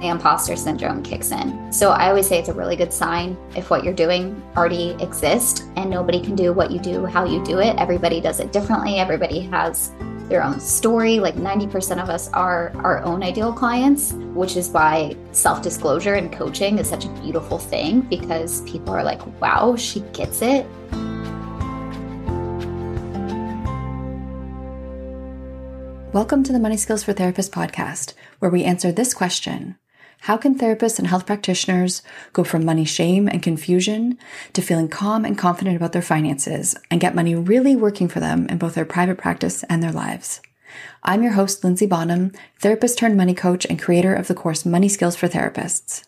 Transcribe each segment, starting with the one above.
The imposter syndrome kicks in. So I always say it's a really good sign if what you're doing already exists and nobody can do what you do, how you do it. Everybody does it differently. Everybody has their own story. Like 90% of us are our own ideal clients, which is why self disclosure and coaching is such a beautiful thing because people are like, wow, she gets it. Welcome to the Money Skills for Therapists podcast, where we answer this question how can therapists and health practitioners go from money shame and confusion to feeling calm and confident about their finances and get money really working for them in both their private practice and their lives? I'm your host, Linzy Bonham, therapist turned money coach and creator of the course Money Skills for Therapists.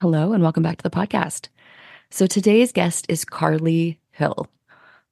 Hello, and welcome back to the podcast. So today's guest is Carly Hill.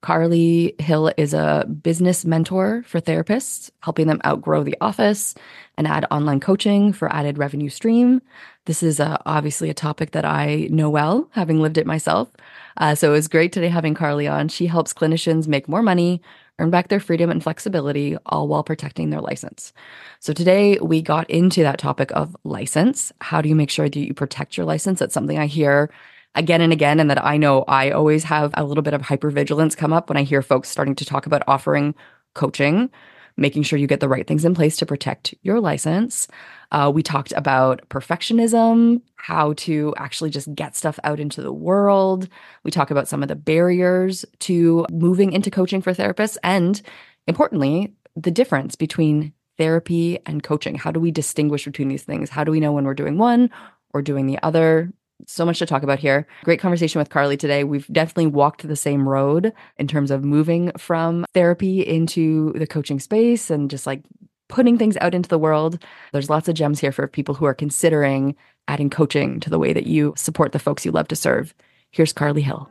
Carly Hill is a business mentor for therapists, helping them outgrow the office and add online coaching for added revenue stream. This is uh, obviously a topic that I know well, having lived it myself. Uh, so it was great today having Carly on. She helps clinicians make more money, earn back their freedom and flexibility, all while protecting their license. So today we got into that topic of license. How do you make sure that you protect your license? That's something I hear again and again, and that I know I always have a little bit of hypervigilance come up when I hear folks starting to talk about offering coaching, making sure you get the right things in place to protect your license. Uh, we talked about perfectionism, how to actually just get stuff out into the world. We talk about some of the barriers to moving into coaching for therapists, and importantly, the difference between therapy and coaching. How do we distinguish between these things? How do we know when we're doing one or doing the other? So much to talk about here. Great conversation with Carly today. We've definitely walked the same road in terms of moving from therapy into the coaching space and just like putting things out into the world. There's lots of gems here for people who are considering adding coaching to the way that you support the folks you love to serve. Here's Carly Hill.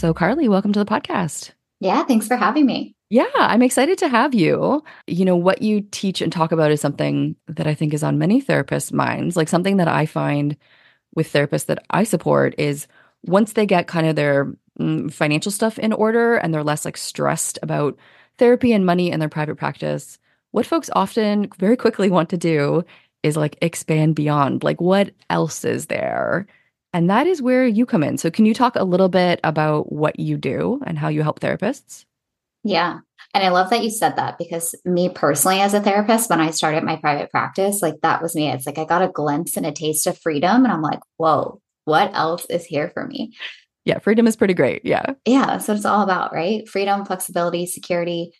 So, Carly, welcome to the podcast. Yeah, thanks for having me. Yeah, I'm excited to have you. You know, what you teach and talk about is something that I think is on many therapists' minds. Like something that I find with therapists that I support is once they get kind of their mm, financial stuff in order and they're less like stressed about therapy and money in their private practice, what folks often very quickly want to do is like expand beyond. Like, what else is there? And that is where you come in. So, can you talk a little bit about what you do and how you help therapists? Yeah. And I love that you said that because me personally, as a therapist, when I started my private practice, like that was me. It's like I got a glimpse and a taste of freedom. And I'm like, whoa, what else is here for me? Yeah. Freedom is pretty great. Yeah. Yeah. That's what it's all about, right? Freedom, flexibility, security.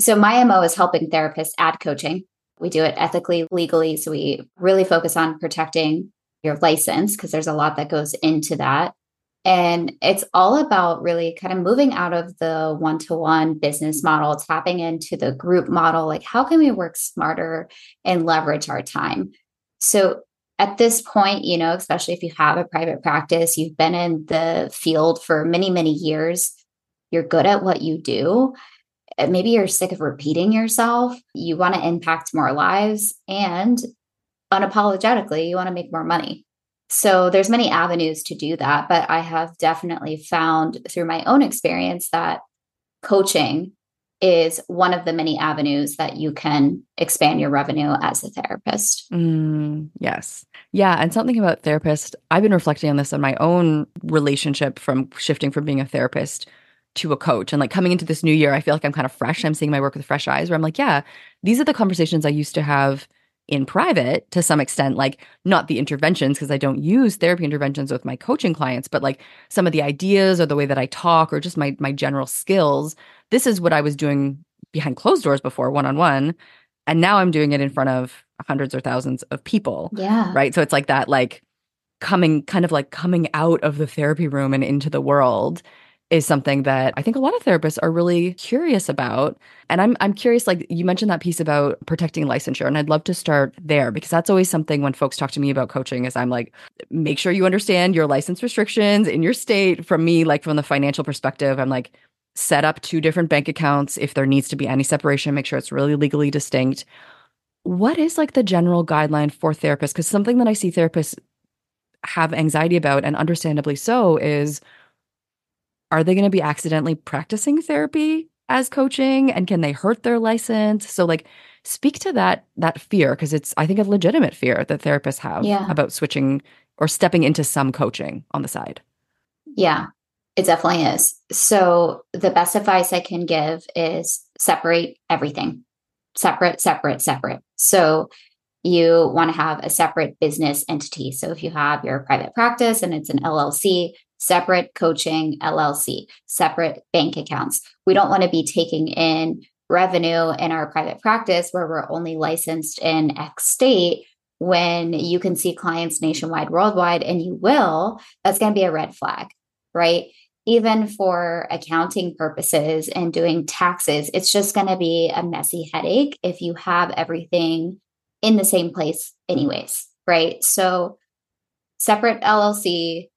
So, my MO is helping therapists add coaching. We do it ethically, legally. So, we really focus on protecting your license because there's a lot that goes into that. And it's all about really kind of moving out of the one to one business model, tapping into the group model. Like, how can we work smarter and leverage our time? So, at this point, you know, especially if you have a private practice, you've been in the field for many, many years, you're good at what you do. Maybe you're sick of repeating yourself. You want to impact more lives and unapologetically, you want to make more money. So there's many avenues to do that, but I have definitely found through my own experience that coaching is one of the many avenues that you can expand your revenue as a therapist. Mm, yes. Yeah. And something about therapist, I've been reflecting on this in my own relationship from shifting from being a therapist to a coach. And like coming into this new year, I feel like I'm kind of fresh. I'm seeing my work with fresh eyes where I'm like, yeah, these are the conversations I used to have in private to some extent, like not the interventions, because I don't use therapy interventions with my coaching clients, but like some of the ideas or the way that I talk or just my my general skills. This is what I was doing behind closed doors before, one on one. And now I'm doing it in front of hundreds or thousands of people. Yeah. Right. So it's like that, like coming kind of like coming out of the therapy room and into the world is something that I think a lot of therapists are really curious about. And I'm I'm curious like you mentioned that piece about protecting licensure and I'd love to start there because that's always something when folks talk to me about coaching is I'm like make sure you understand your license restrictions in your state from me like from the financial perspective I'm like set up two different bank accounts if there needs to be any separation make sure it's really legally distinct. What is like the general guideline for therapists because something that I see therapists have anxiety about and understandably so is are they going to be accidentally practicing therapy as coaching? And can they hurt their license? So like speak to that that fear because it's i think a legitimate fear that therapists have yeah. about switching or stepping into some coaching on the side. Yeah it definitely is. So the best advice i can give is separate everything. Separate separate separate. So you want to have a separate business entity. So if you have your private practice and it's an llc separate coaching LLC, separate bank accounts. We don't want to be taking in revenue in our private practice where we're only licensed in X state when you can see clients nationwide, worldwide, and you will, that's going to be a red flag, right? Even for accounting purposes and doing taxes, it's just going to be a messy headache if you have everything in the same place, anyways, right? So, separate LLC,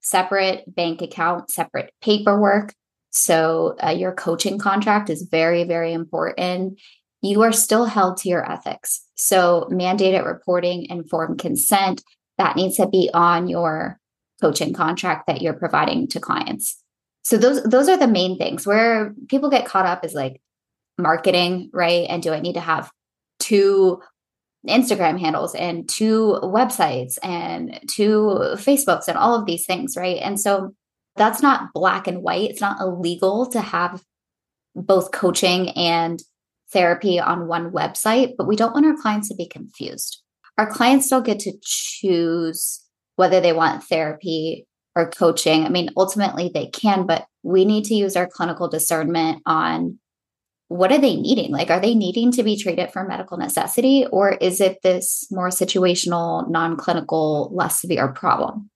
separate bank account, separate paperwork. So uh, your coaching contract is very, very important. You are still held to your ethics. So mandated reporting, informed consent, that needs to be on your coaching contract that you're providing to clients. So those those are the main things where people get caught up is like marketing, right? And do I need to have two Instagram handles and two websites and two Facebooks and all of these things, right? And so that's not black and white. It's not illegal to have both coaching and therapy on one website, but we don't want our clients to be confused. Our clients don't get to choose whether they want therapy or coaching. I mean, ultimately they can, but we need to use our clinical discernment on what are they needing? Like, are they needing to be treated for medical necessity, or is it this more situational, non clinical, less severe problem?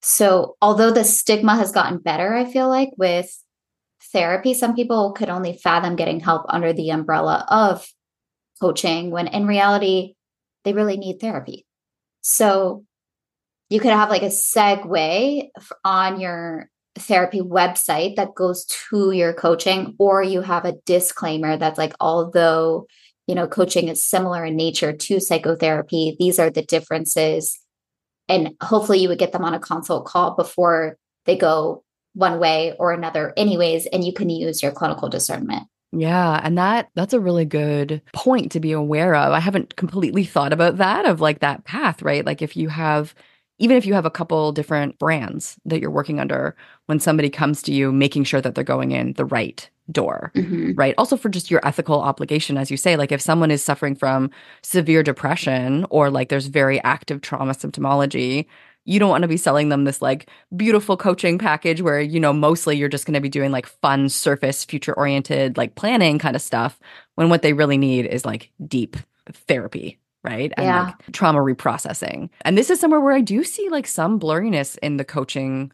So, although the stigma has gotten better, I feel like with therapy, some people could only fathom getting help under the umbrella of coaching when in reality, they really need therapy. So, you could have like a segue on your therapy website that goes to your coaching or you have a disclaimer that's like although you know coaching is similar in nature to psychotherapy these are the differences and hopefully you would get them on a consult call before they go one way or another anyways and you can use your clinical discernment yeah, and that that's a really good point to be aware of. I haven't completely thought about that of like that path, right? Like if you have even if you have a couple different brands that you're working under, when somebody comes to you, making sure that they're going in the right door, mm-hmm. right? Also, for just your ethical obligation, as you say, like if someone is suffering from severe depression or like there's very active trauma symptomology, you don't want to be selling them this like beautiful coaching package where, you know, mostly you're just going to be doing like fun, surface, future oriented, like planning kind of stuff when what they really need is like deep therapy right? And yeah. like trauma reprocessing. And this is somewhere where I do see like some blurriness in the coaching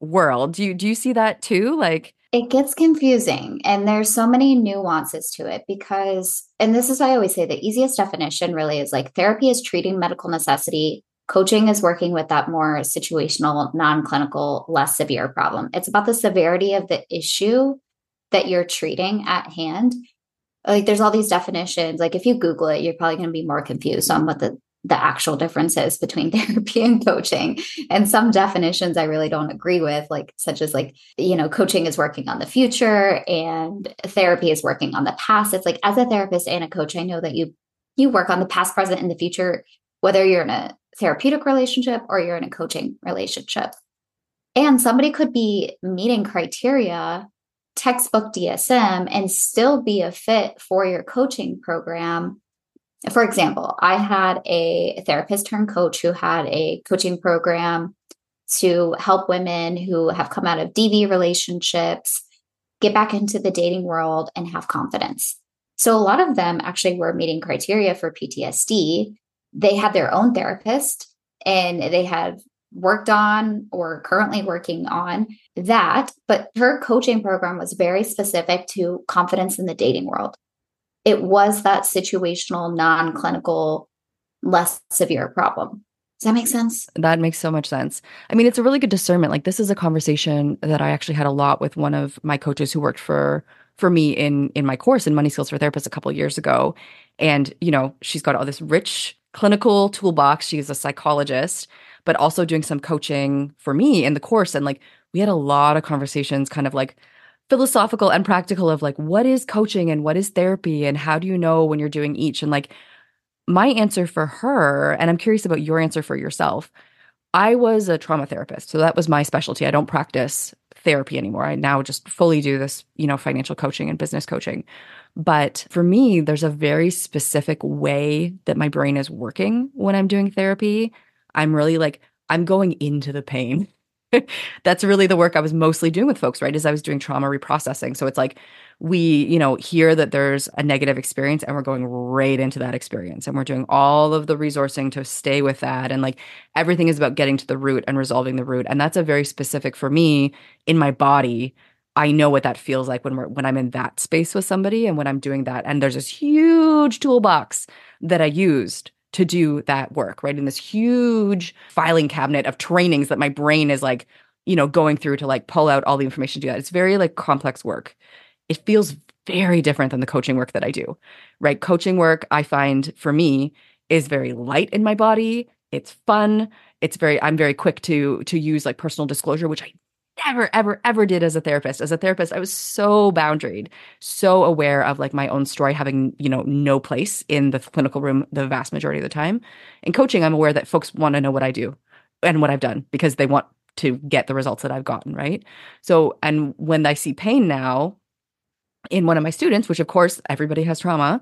world. Do you do you see that too? Like It gets confusing and there's so many nuances to it because, and this is why I always say the easiest definition really is like therapy is treating medical necessity. Coaching is working with that more situational, non clinical, less severe problem. It's about the severity of the issue that you're treating at hand. Like there's all these definitions. Like if you Google it, you're probably going to be more confused on what the the actual differences between therapy and coaching. And some definitions i really don't agree with like such as like you know coaching is working on the future and therapy is working on the past. It's like as a therapist and a coach i know that you you work on the past present and the future whether you're in a therapeutic relationship or you're in a coaching relationship. And somebody could be meeting criteria textbook dsm and still be a fit for your coaching program for example, I had a therapist turned coach who had a coaching program to help women who have come out of DV relationships get back into the dating world and have confidence. So a lot of them actually were meeting criteria for PTSD. They had their own therapist and they had worked on or currently working on that. But her coaching program was very specific to confidence in the dating world it was that situational, non clinical, less severe problem. Does that make sense? That makes so much sense. I mean, it's a really good discernment. Like this is a conversation that I actually had a lot with one of my coaches who worked for for me in in my course in Money Skills for Therapists a couple years ago. And, you know, she's got all this rich clinical toolbox. She's a psychologist, but also doing some coaching for me in the course and like we had a lot of conversations kind of like philosophical and practical of like what is coaching and what is therapy and how do you know when you're doing each? And like my answer for her and i'm curious about your answer for yourself i was a trauma therapist so that was my specialty. I don't practice therapy anymore. I now just fully do this you know financial coaching and business coaching but for me there's a very specific way that my brain is working when i'm doing therapy i'm really like i'm going into the pain that's really the work I was mostly doing with folks, right? Is I was doing trauma reprocessing. So it's like we, you know, hear that there's a negative experience and we're going right into that experience and we're doing all of the resourcing to stay with that. And like everything is about getting to the root and resolving the root. And that's a very specific for me in my body. I know what that feels like when we're when I'm in that space with somebody and when I'm doing that. And there's this huge toolbox that I used to do that work, right? In this huge filing cabinet of trainings that my brain is like, you know, going through to like pull out all the information to do that. It's very like complex work. It feels very different than the coaching work that I do, right? Coaching work, I find for me is very light in my body. It's fun. It's very, I'm very quick to to use like personal disclosure, which I never ever ever did as a therapist. As a therapist i was so boundaried so aware of like my own story having you know no place in the clinical room the vast majority of the time. In coaching i'm aware that folks want to know what i do and what i've done because they want to get the results that i've gotten right? So and when i see pain now in one of my students which of course everybody has trauma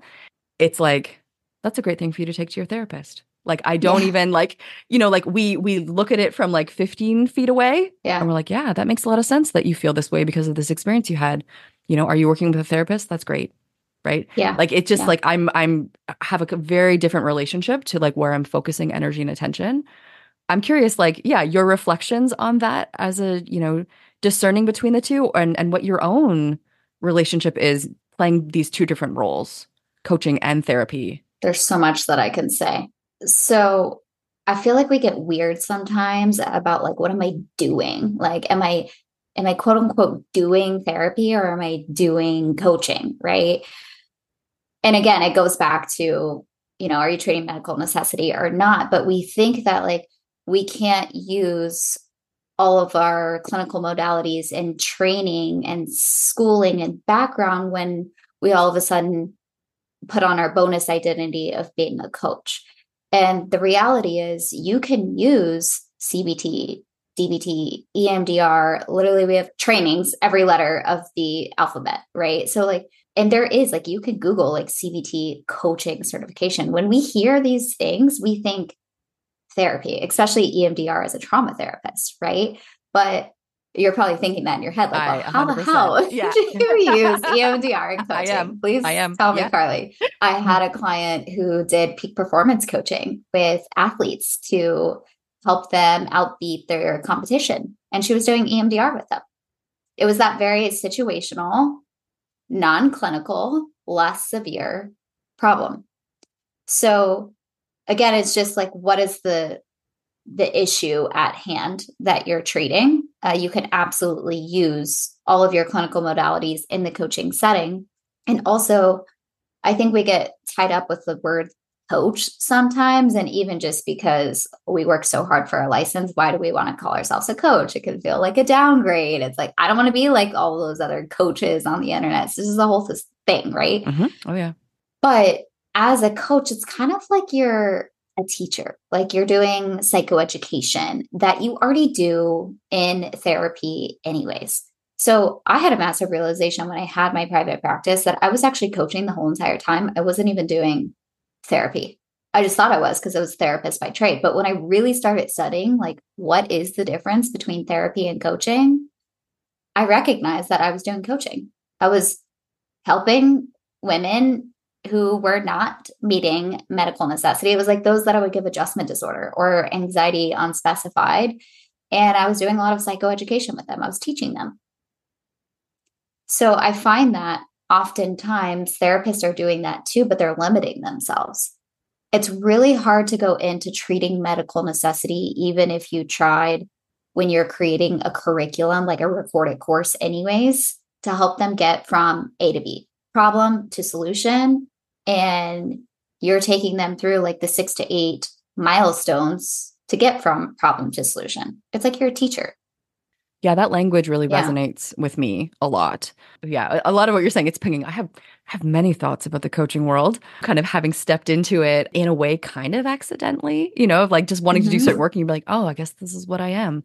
it's like that's a great thing for you to take to your therapist like I don't yeah. even like, you know, like we we look at it from like 15 feet away. Yeah. And we're like, yeah, that makes a lot of sense that you feel this way because of this experience you had. You know, are you working with a therapist? That's great. Right. Yeah. Like it just yeah. like I'm I'm have a very different relationship to like where I'm focusing energy and attention. I'm curious, like, yeah, your reflections on that as a, you know, discerning between the two and and what your own relationship is playing these two different roles, coaching and therapy. There's so much that I can say. So I feel like we get weird sometimes about like, what am I doing? Like, am I, am I quote unquote doing therapy or am I doing coaching? Right. And again, it goes back to, you know, are you treating medical necessity or not? But we think that like we can't use all of our clinical modalities and training and schooling and background when we all of a sudden put on our bonus identity of being a coach. And the reality is, you can use CBT, DBT, EMDR. Literally, we have trainings every letter of the alphabet, right? So, like, and there is like, you could Google like CBT coaching certification. When we hear these things, we think therapy, especially EMDR as a trauma therapist, right? But you're probably thinking that in your head, like, well, how, how yeah. do you use EMDR in coaching? I am. Please I am. tell me, yeah. Carly. I mm-hmm. had a client who did peak performance coaching with athletes to help them outbeat their competition. And she was doing EMDR with them. it was that very situational, non clinical, less severe problem. So again, it's just like, what is the the issue at hand that you're treating? Uh, you can absolutely use all of your clinical modalities in the coaching setting. And also, I think we get tied up with the word coach sometimes. And even just because we work so hard for our license, why do we want to call ourselves a coach? It can feel like a downgrade. It's like, I don't want to be like all those other coaches on the internet. So this is the whole thing, right? Mm-hmm. Oh, yeah. But as a coach, it's kind of like you're a teacher, like you're doing psychoeducation that you already do in therapy, anyways. So I had a massive realization when I had my private practice that I was actually coaching the whole entire time. I wasn't even doing therapy. I just thought I was because I was a therapist by trade. But when I really started studying, like, what is the difference between therapy and coaching? I recognized that I was doing coaching. I was helping women who were not meeting medical necessity. It was like those that I would give adjustment disorder or anxiety unspecified. And I was doing a lot of psychoeducation with them, I was teaching them. So I find that oftentimes therapists are doing that too, but they're limiting themselves. It's really hard to go into treating medical necessity, even if you tried when you're creating a curriculum, like a recorded course, anyways, to help them get from A to B, problem to solution. And you're taking them through like the six to eight milestones to get from problem to solution. It's like you're a teacher. Yeah, that language really yeah. resonates with me a lot. Yeah, a lot of what you're saying, it's pinging. I have have many thoughts about the coaching world, kind of having stepped into it in a way kind of accidentally, you know, of like just wanting mm-hmm. to do certain mm-hmm. work and you're like, oh, I guess this is what I am.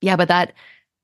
Yeah, but that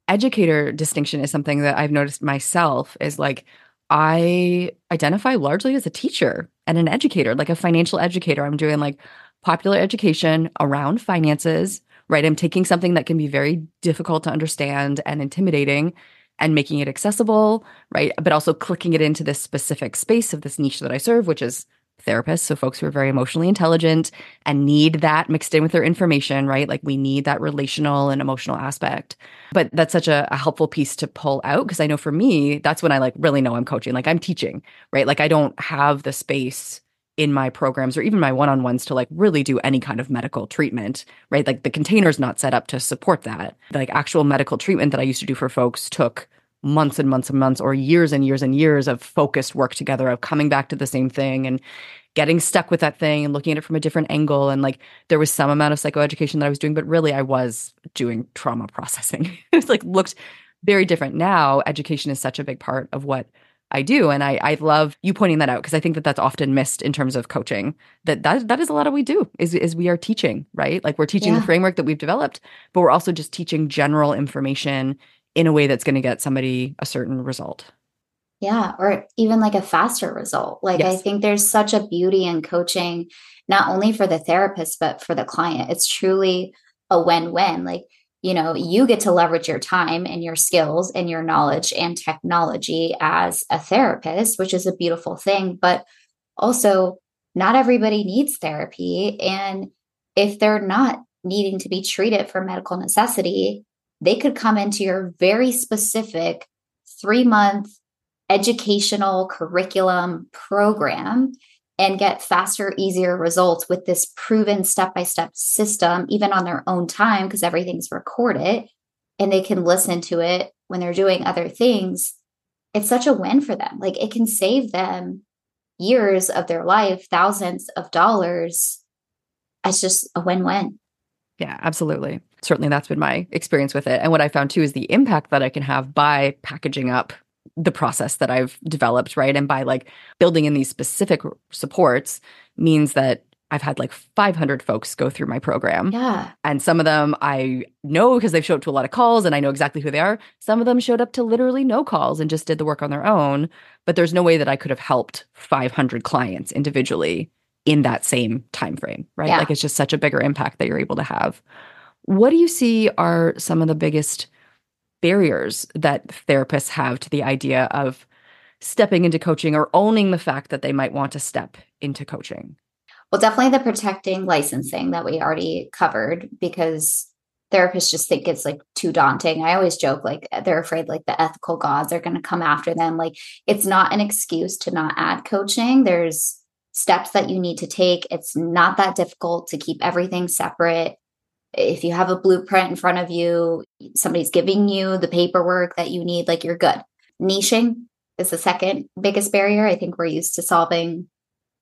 educator distinction is something that I've noticed myself is like I identify largely as a teacher and an educator, like a financial educator. I'm doing like popular education around finances right? I'm taking something that can be very difficult to understand and intimidating and making it accessible, right? But also clicking it into this specific space of this niche that I serve, which is therapists. So folks who are very emotionally intelligent and need that mixed in with their information, right? Like we need that relational and emotional aspect. But that's such a, a helpful piece to pull out because I know for me, that's when I like really know I'm coaching. Like I'm teaching, right? Like I don't have the space in my programs or even my one-on-ones to like really do any kind of medical treatment, right? Like the container's not set up to support that. Like actual medical treatment that I used to do for folks took months and months and months or years and years and years of focused work together of coming back to the same thing and getting stuck with that thing and looking at it from a different angle and like there was some amount of psychoeducation that I was doing but really I was doing trauma processing. it's like looked very different now education is such a big part of what I do. And I, I love you pointing that out because I think that that's often missed in terms of coaching. That that that is a lot of what we do is is we are teaching, right? Like we're teaching yeah. the framework that we've developed, but we're also just teaching general information in a way that's going to get somebody a certain result. Yeah, or even like a faster result. Like yes. I think there's such a beauty in coaching, not only for the therapist but for the client. It's truly a win-win. Like you know you get to leverage your time and your skills and your knowledge and technology as a therapist which is a beautiful thing but also not everybody needs therapy and if they're not needing to be treated for medical necessity they could come into your very specific 3 month educational curriculum program and get faster, easier results with this proven step by step system, even on their own time, because everything's recorded and they can listen to it when they're doing other things. It's such a win for them. Like it can save them years of their life, thousands of dollars. It's just a win win. Yeah, absolutely. Certainly that's been my experience with it. And what I found too is the impact that I can have by packaging up the process that I've developed, right? And by like building in these specific supports means that I've had like 500 folks go through my program. Yeah. And some of them I know because they've showed up to a lot of calls and I know exactly who they are. Some of them showed up to literally no calls and just did the work on their own. But there's no way that I could have helped 500 clients individually in that same time frame, right? Yeah. Like it's just such a bigger impact that you're able to have. What do you see are some of the biggest barriers that therapists have to the idea of stepping into coaching or owning the fact that they might want to step into coaching? Well, definitely the protecting licensing that we already covered, because therapists just think it's like too daunting. I always joke like they're afraid like the ethical gods are going to come after them. Like it's not an excuse to not add coaching. There's steps that you need to take. It's not that difficult to keep everything separate. If you have a blueprint in front of you, somebody's giving you the paperwork that you need, like you're good. Niching is the second biggest barrier. I think we're used to solving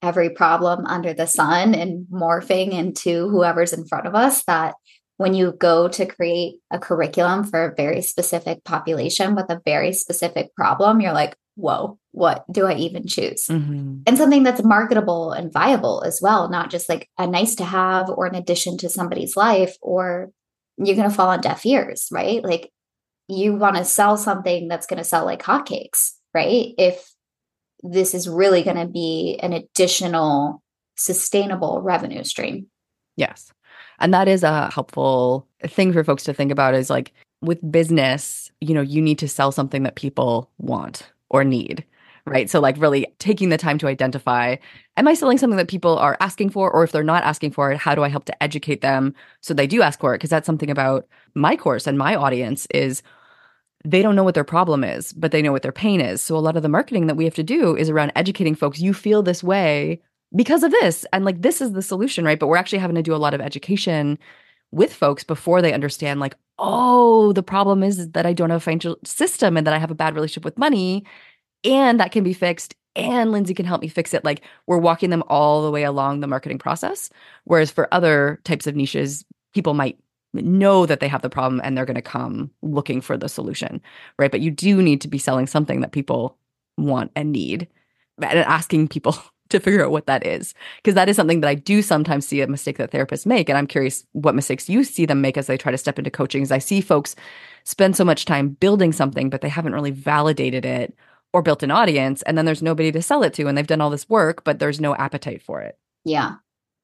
every problem under the sun and morphing into whoever's in front of us that when you go to create a curriculum for a very specific population with a very specific problem, you're like, whoa, what do I even choose? Mm-hmm. And something that's marketable and viable as well, not just like a nice to have or an addition to somebody's life, or you're going to fall on deaf ears, right? Like you want to sell something that's going to sell like hotcakes, right? If this is really going to be an additional sustainable revenue stream. Yes. And that is a helpful thing for folks to think about is like with business, you know, you need to sell something that people want or need. Right. So, like, really taking the time to identify am I selling something that people are asking for? Or if they're not asking for it, how do I help to educate them so they do ask for it? Because that's something about my course and my audience is they don't know what their problem is, but they know what their pain is. So, a lot of the marketing that we have to do is around educating folks. You feel this way because of this. And like, this is the solution, right? But we're actually having to do a lot of education with folks before they understand, like, oh, the problem is that I don't have a financial system and that I have a bad relationship with money. And that can be fixed. And Linzy can help me fix it. Like, we're walking them all the way along the marketing process. Whereas for other types of niches, people might know that they have the problem and they're going to come looking for the solution, right? But you do need to be selling something that people want and need and asking people to figure out what that is. Because that is something that I do sometimes see a mistake that therapists make. And I'm curious what mistakes you see them make as they try to step into coaching. As I see folks spend so much time building something, but they haven't really validated it or built an audience. And then there's nobody to sell it to. And they've done all this work, but there's no appetite for it. Yeah.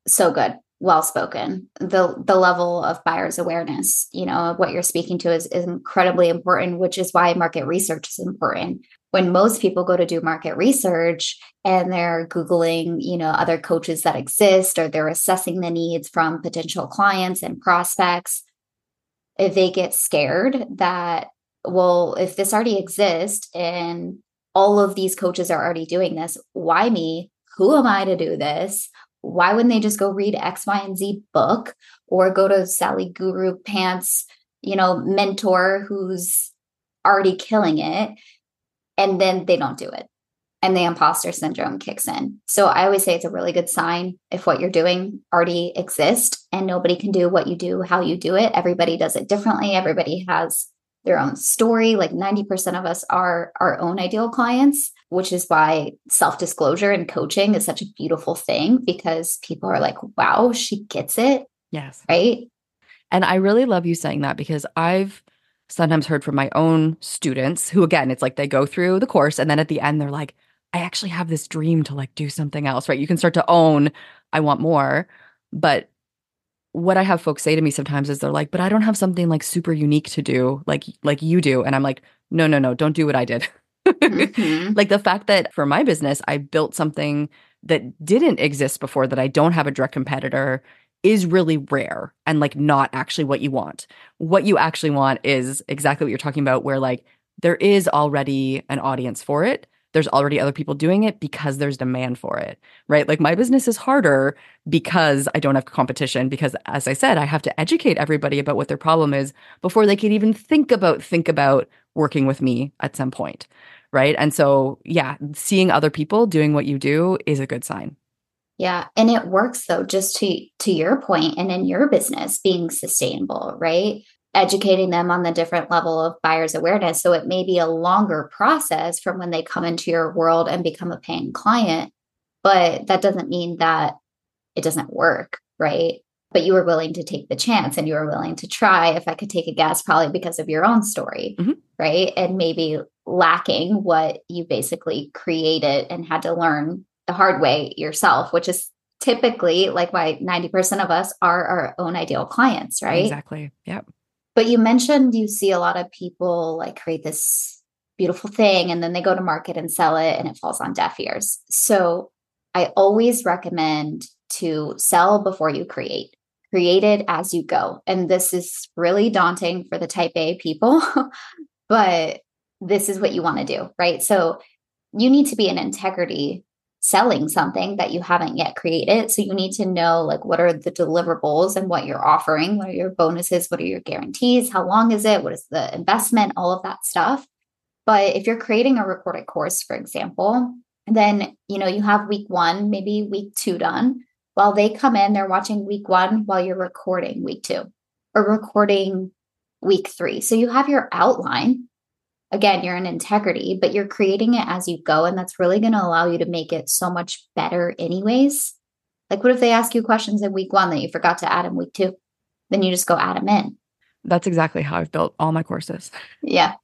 So good. Well spoken. The the level of buyer's awareness, you know, what you're speaking to is, is incredibly important, which is why market research is important when most people go to do market research and they're googling you know other coaches that exist or they're assessing the needs from potential clients and prospects if they get scared that well if this already exists and all of these coaches are already doing this why me? Who am i to do this? Why wouldn't they just go read x y and z book or go to sally guru pants you know mentor who's already killing it and then they don't do it and the imposter syndrome kicks in. So I always say it's a really good sign if what you're doing already exists and nobody can do what you do, how you do it. Everybody does it differently. Everybody has their own story. Like 90% of us are our own ideal clients, which is why self disclosure and coaching is such a beautiful thing because people are like, wow, she gets it. Yes. Right. And I really love you saying that because I've sometimes heard from my own students who again it's like they go through the course and then at the end they're like i actually have this dream to like do something else right? You can start to own i want more. But what i have folks say to me sometimes is they're like but i don't have something like super unique to do like like you do. And i'm like no no no don't do what i did. Mm-hmm. like the fact that for my business i built something that didn't exist before that i don't have a direct competitor is really rare and like not actually what you want. What you actually want is exactly what you're talking about, where like there is already an audience for it. There's already other people doing it because there's demand for it, right? Like my business is harder because I don't have competition. Because as I said, I have to educate everybody about what their problem is before they can even think about think about working with me at some point, right? And so, yeah, seeing other people doing what you do is a good sign. Yeah, and it works though just to to your point and in your business being sustainable, right? Educating them on the different level of buyers awareness so it may be a longer process from when they come into your world and become a paying client, but that doesn't mean that it doesn't work, right? But you were willing to take the chance and you were willing to try if I could take a guess probably because of your own story, mm-hmm. right? And maybe lacking what you basically created and had to learn the hard way yourself, which is typically like why 90% of us are our own ideal clients, right? Exactly. Yep. But you mentioned you see a lot of people like create this beautiful thing and then they go to market and sell it and it falls on deaf ears. So I always recommend to sell before you create. create it as you go. And this is really daunting for the type A people, but this is what you want to do, right? So you need to be in integrity selling something that you haven't yet created. So you need to know like what are the deliverables and what you're offering, what are your bonuses, what are your guarantees, how long is it, what is the investment, all of that stuff. But if you're creating a recorded course, for example, then you know you have week 1, maybe week 2 done. While they come in, they're watching week 1 while you're recording week 2 or recording week 3. So you have your outline again, you're in integrity, but you're creating it as you go. And that's really going to allow you to make it so much better, anyways. Like, what if they ask you questions in week one that you forgot to add in week two? Then you just go add them in. That's exactly how I've built all my courses. Yeah.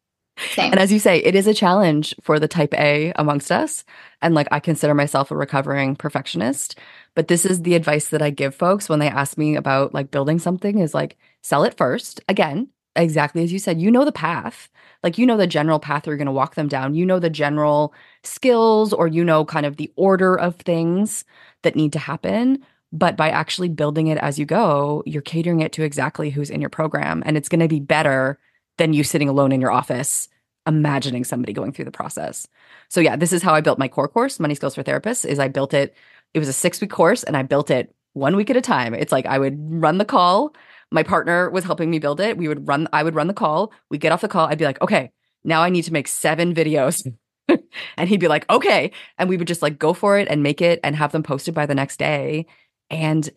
Same. And as you say, it is a challenge for the type A amongst us. And like, I consider myself a recovering perfectionist. But this is the advice that I give folks when they ask me about like building something is like, sell it first. Again, exactly as you said, you know the path. Like you know the general path you're going to walk them down. You know the general skills or you know kind of the order of things that need to happen. But by actually building it as you go, you're catering it to exactly who's in your program. And it's going to be better than you sitting alone in your office imagining somebody going through the process. So yeah, this is how I built my core course, Money Skills for Therapists, is I built it, it was a six week course and I built it one week at a time. It's like I would run the call my partner was helping me build it. We would run, I would run the call. We'd get off the call. I'd be like, okay, now I need to make seven videos. and he'd be like, okay. And we would just like go for it and make it and have them posted by the next day. And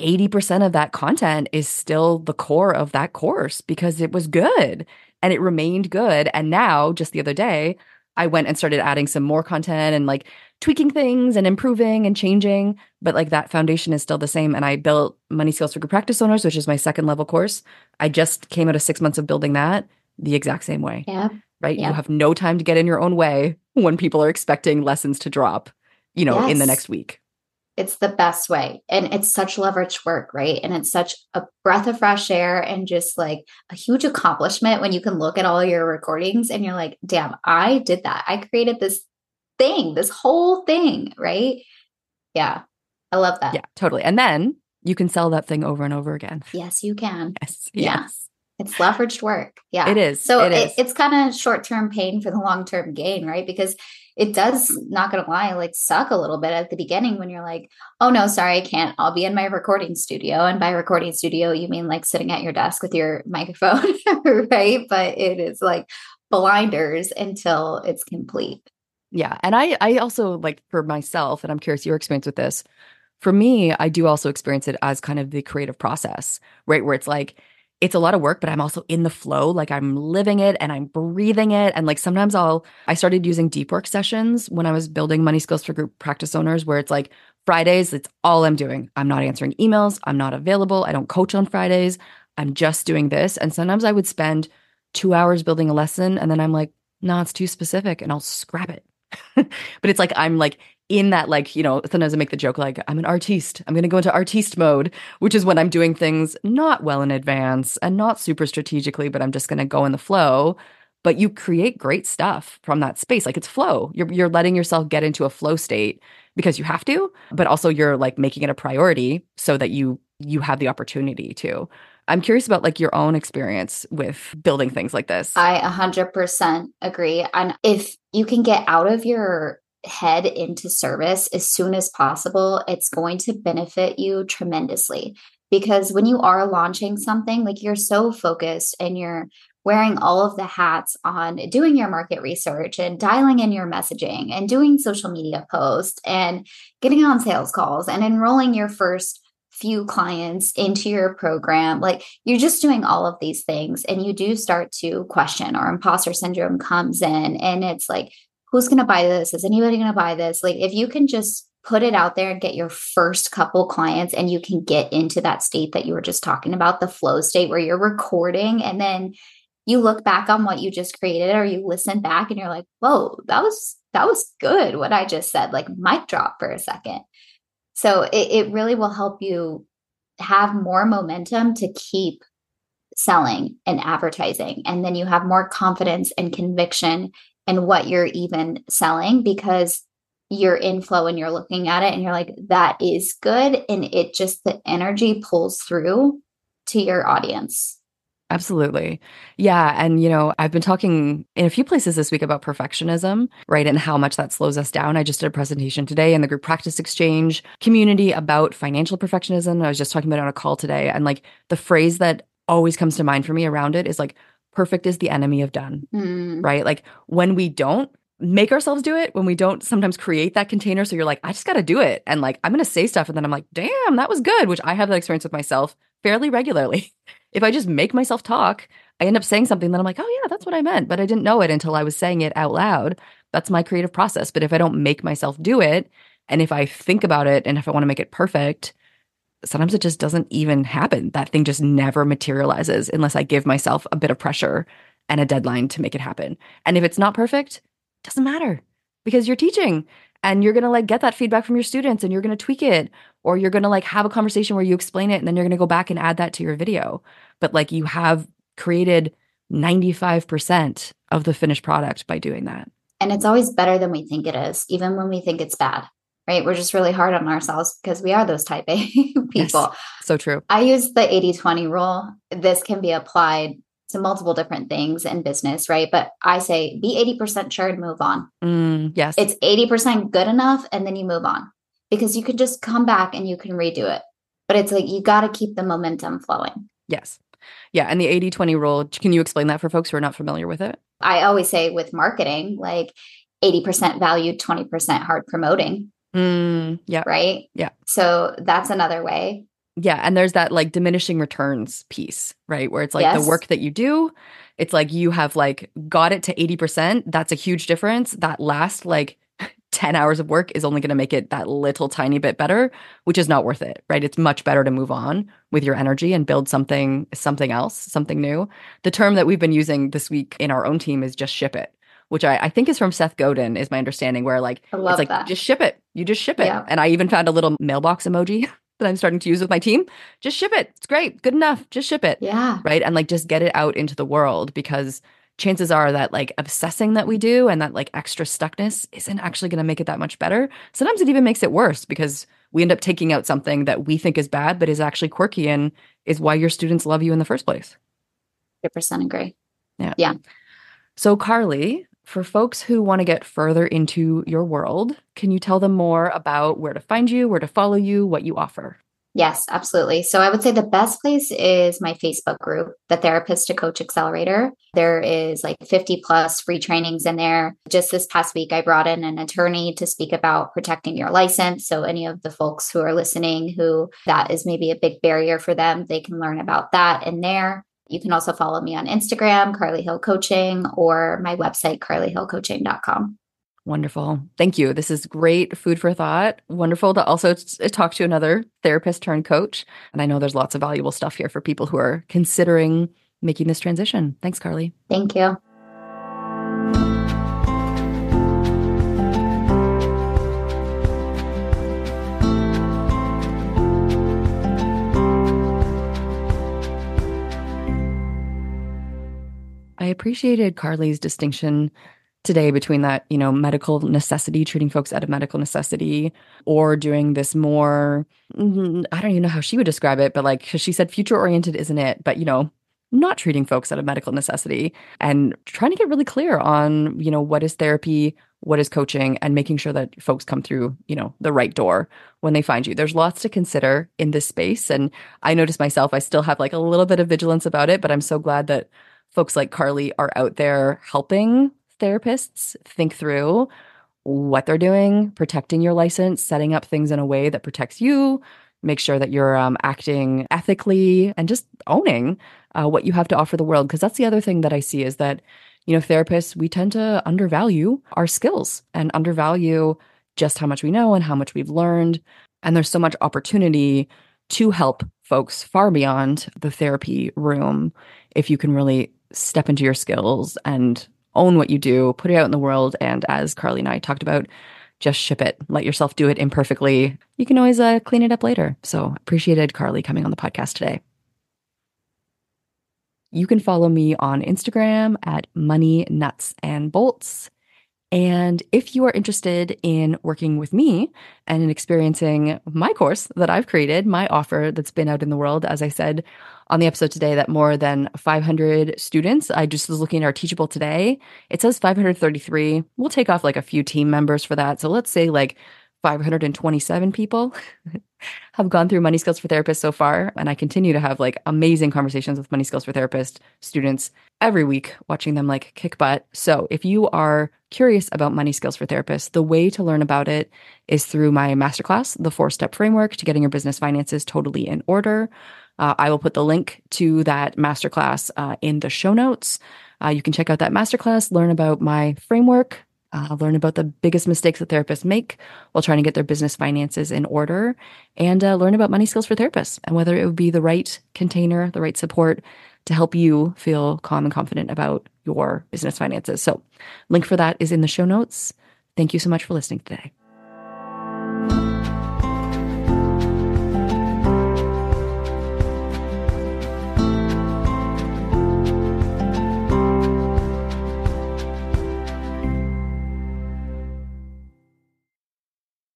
80% of that content is still the core of that course because it was good and it remained good. And now, just the other day, I went and started adding some more content and like tweaking things and improving and changing, but like that foundation is still the same. And I built Money Skills for Group Practice Owners, which is my second level course. I just came out of six months of building that the exact same way. Yeah. Right. Yeah. You have no time to get in your own way when people are expecting lessons to drop, you know, yes. in the next week it's the best way. And it's such leverage work right? And it's such a breath of fresh air and just like a huge accomplishment when you can look at all your recordings and you're like damn i did that. I created this thing this whole thing right? Yeah. I love that. Yeah totally. And then you can sell that thing over and over again. Yes you can. Yes yes. It's leveraged work. Yeah. It is. So it it, is. it's kind of short term pain for the long term gain, right? Because it does, not to lie, like suck a little bit at the beginning when you're like, oh no, sorry, I can't. I'll be in my recording studio. And by recording studio, you mean like sitting at your desk with your microphone, right? But it is like blinders until it's complete. Yeah. And I, I also like for myself, and I'm curious your experience with this. For me, I do also experience it as kind of the creative process, right? Where it's like, it's a lot of work, but I'm also in the flow. Like I'm living it and I'm breathing it. And like sometimes I'll, I started using deep work sessions when I was building money skills for group practice owners, where it's like Fridays, it's all I'm doing. I'm not answering emails. I'm not available. I don't coach on Fridays. I'm just doing this. And sometimes I would spend two hours building a lesson and then I'm like, no, it's too specific and I'll scrap it. but it's like I'm like in that like you know sometimes i make the joke like i'm an artiste. I'm going to go into artiste mode which is when i'm doing things not well in advance and not super strategically but i'm just going to go in the flow. But you create great stuff from that space. Like it's flow. You're you're letting yourself get into a flow state because you have to but also you're like making it a priority so that you you have the opportunity to. I'm curious about like your own experience with building things like this. I 100% agree. And if you can get out of your head into service as soon as possible, it's going to benefit you tremendously. Because when you are launching something, like you're so focused and you're wearing all of the hats on doing your market research and dialing in your messaging and doing social media posts and getting on sales calls and enrolling your first few clients into your program. Like you're just doing all of these things and you do start to question or imposter syndrome comes in and it's like who's going to buy this? Is anybody going to buy this? Like, if you can just put it out there and get your first couple clients and you can get into that state that you were just talking about, the flow state where you're recording and then you look back on what you just created or you listen back and you're like, whoa, that was that was good what I just said, like mic drop for a second. So it, it really will help you have more momentum to keep selling and advertising. And then you have more confidence and conviction and what you're even selling because you're in flow and you're looking at it and you're like, that is good. And it just, the energy pulls through to your audience. Absolutely. Yeah. And, you know, I've been talking in a few places this week about perfectionism, right? And how much that slows us down. I just did a presentation today in the group practice exchange community about financial perfectionism. I was just talking about it on a call today. And like the phrase that always comes to mind for me around it is like, perfect is the enemy of done, mm. right? Like when we don't, make ourselves do it when we don't sometimes create that container. So you're like, I just got to do it. And like, I'm going to say stuff. And then I'm like, damn, that was good, which I have that experience with myself fairly regularly. if I just make myself talk, I end up saying something that I'm like, oh, yeah, that's what I meant. But I didn't know it until I was saying it out loud. That's my creative process. But if I don't make myself do it, and if I think about it and if I want to make it perfect, sometimes it just doesn't even happen. That thing just never materializes unless I give myself a bit of pressure and a deadline to make it happen. And if it's not perfect, doesn't matter because you're teaching and you're going to like get that feedback from your students and you're going to tweak it or you're going to like have a conversation where you explain it and then you're going to go back and add that to your video but like you have created 95% of the finished product by doing that and it's always better than we think it is even when we think it's bad right we're just really hard on ourselves because we are those type a people yes, so true i use the 80-20 rule this can be applied to multiple different things in business, right? But I say be 80% sure and move on. Mm, yes. It's 80% good enough and then you move on because you could just come back and you can redo it. But it's like you got to keep the momentum flowing. Yes. Yeah. And the 80 20 rule, can you explain that for folks who are not familiar with it? I always say with marketing, like 80% value, 20% hard promoting. Mm, yeah. Right. Yeah. So that's another way. Yeah. And there's that like diminishing returns piece, right? Where it's like yes. the work that you do, it's like you have like got it to 80%. That's a huge difference. That last like 10 hours of work is only going to make it that little tiny bit better, which is not worth it, right? It's much better to move on with your energy and build something something else, something new. The term that we've been using this week in our own team is just ship it which I, I, think is from Seth Godin, is my understanding, where like it's like that. just ship it. You just ship it. Yeah. And I even found a little mailbox emoji that I'm starting to use with my team, just ship it. It's great. Good enough. Just ship it. Yeah. Right. And like just get it out into the world because chances are that like obsessing that we do and that like extra stuckness isn't actually going to make it that much better. Sometimes it even makes it worse because we end up taking out something that we think is bad, but is actually quirky and is why your students love you in the first place. 100% agree. Yeah. Yeah. So, Carly, for folks who want to get further into your world, can you tell them more about where to find you, where to follow you, what you offer? Yes, absolutely. So I would say the best place is my Facebook group, the Therapist to Coach Accelerator. There is like 50 plus free trainings in there. Just this past week, I brought in an attorney to speak about protecting your license. So any of the folks who are listening who that is maybe a big barrier for them, they can learn about that in there. You can also follow me on Instagram, Carly Hill Coaching, or my website, carlyhillcoaching.com. Wonderful. Thank you. This is great food for thought. Wonderful to also eh, talk to another therapist turned coach. And I know there's lots of valuable stuff here for people who are considering making this transition. Thanks, Carly. Thank you. I appreciated Carly's distinction today between that, you know, medical necessity, treating folks out of medical necessity, or doing this more, mm, I don't even know how she would describe it, but like, she said future oriented isn't it? But, you know, not treating folks out of medical necessity and trying to get really clear on, you know, what is therapy, what is coaching, and making sure that folks come through, you know, the right door when they find you. There's lots to consider in this space. And I notice myself, I still have like a little bit of vigilance about it, but I'm so glad that folks like Carly are out there helping therapists think through what they're doing, protecting your license, setting up things in a way that protects you, make sure that you're um, acting ethically, and just owning uh, what you have to offer the world. Because that's the other thing that I see is that, you know, therapists, we tend to undervalue our skills and undervalue just how much we know and how much we've learned. And there's so much opportunity to help folks far beyond the therapy room if you can really step into your skills and own what you do, put it out in the world. And as Carly and I talked about, just ship it. Let yourself do it imperfectly. You can always uh, clean it up later. So appreciated Carly coming on the podcast today. You can follow me on Instagram at Money Nuts and Bolts. And if you are interested in working with me and in experiencing my course that I've created, my offer that's been out in the world, as I said on the episode today, that more than 500 students, I just was looking at our Teachable today. It says 533. We'll take off like a few team members for that. So let's say like 527 people have gone through Money Skills for Therapists so far. And I continue to have like amazing conversations with Money Skills for Therapists students every week, watching them like kick butt. So if you are curious about Money Skills for Therapists, the way to learn about it is through my masterclass, the four step framework to getting your business finances totally in order. Uh, I will put the link to that masterclass uh, in the show notes. Uh, you can check out that masterclass, learn about my framework, uh, learn about the biggest mistakes that therapists make while trying to get their business finances in order, and uh, learn about money skills for therapists and whether it would be the right container, the right support to help you feel calm and confident about your business finances. So, link for that is in the show notes. Thank you so much for listening today.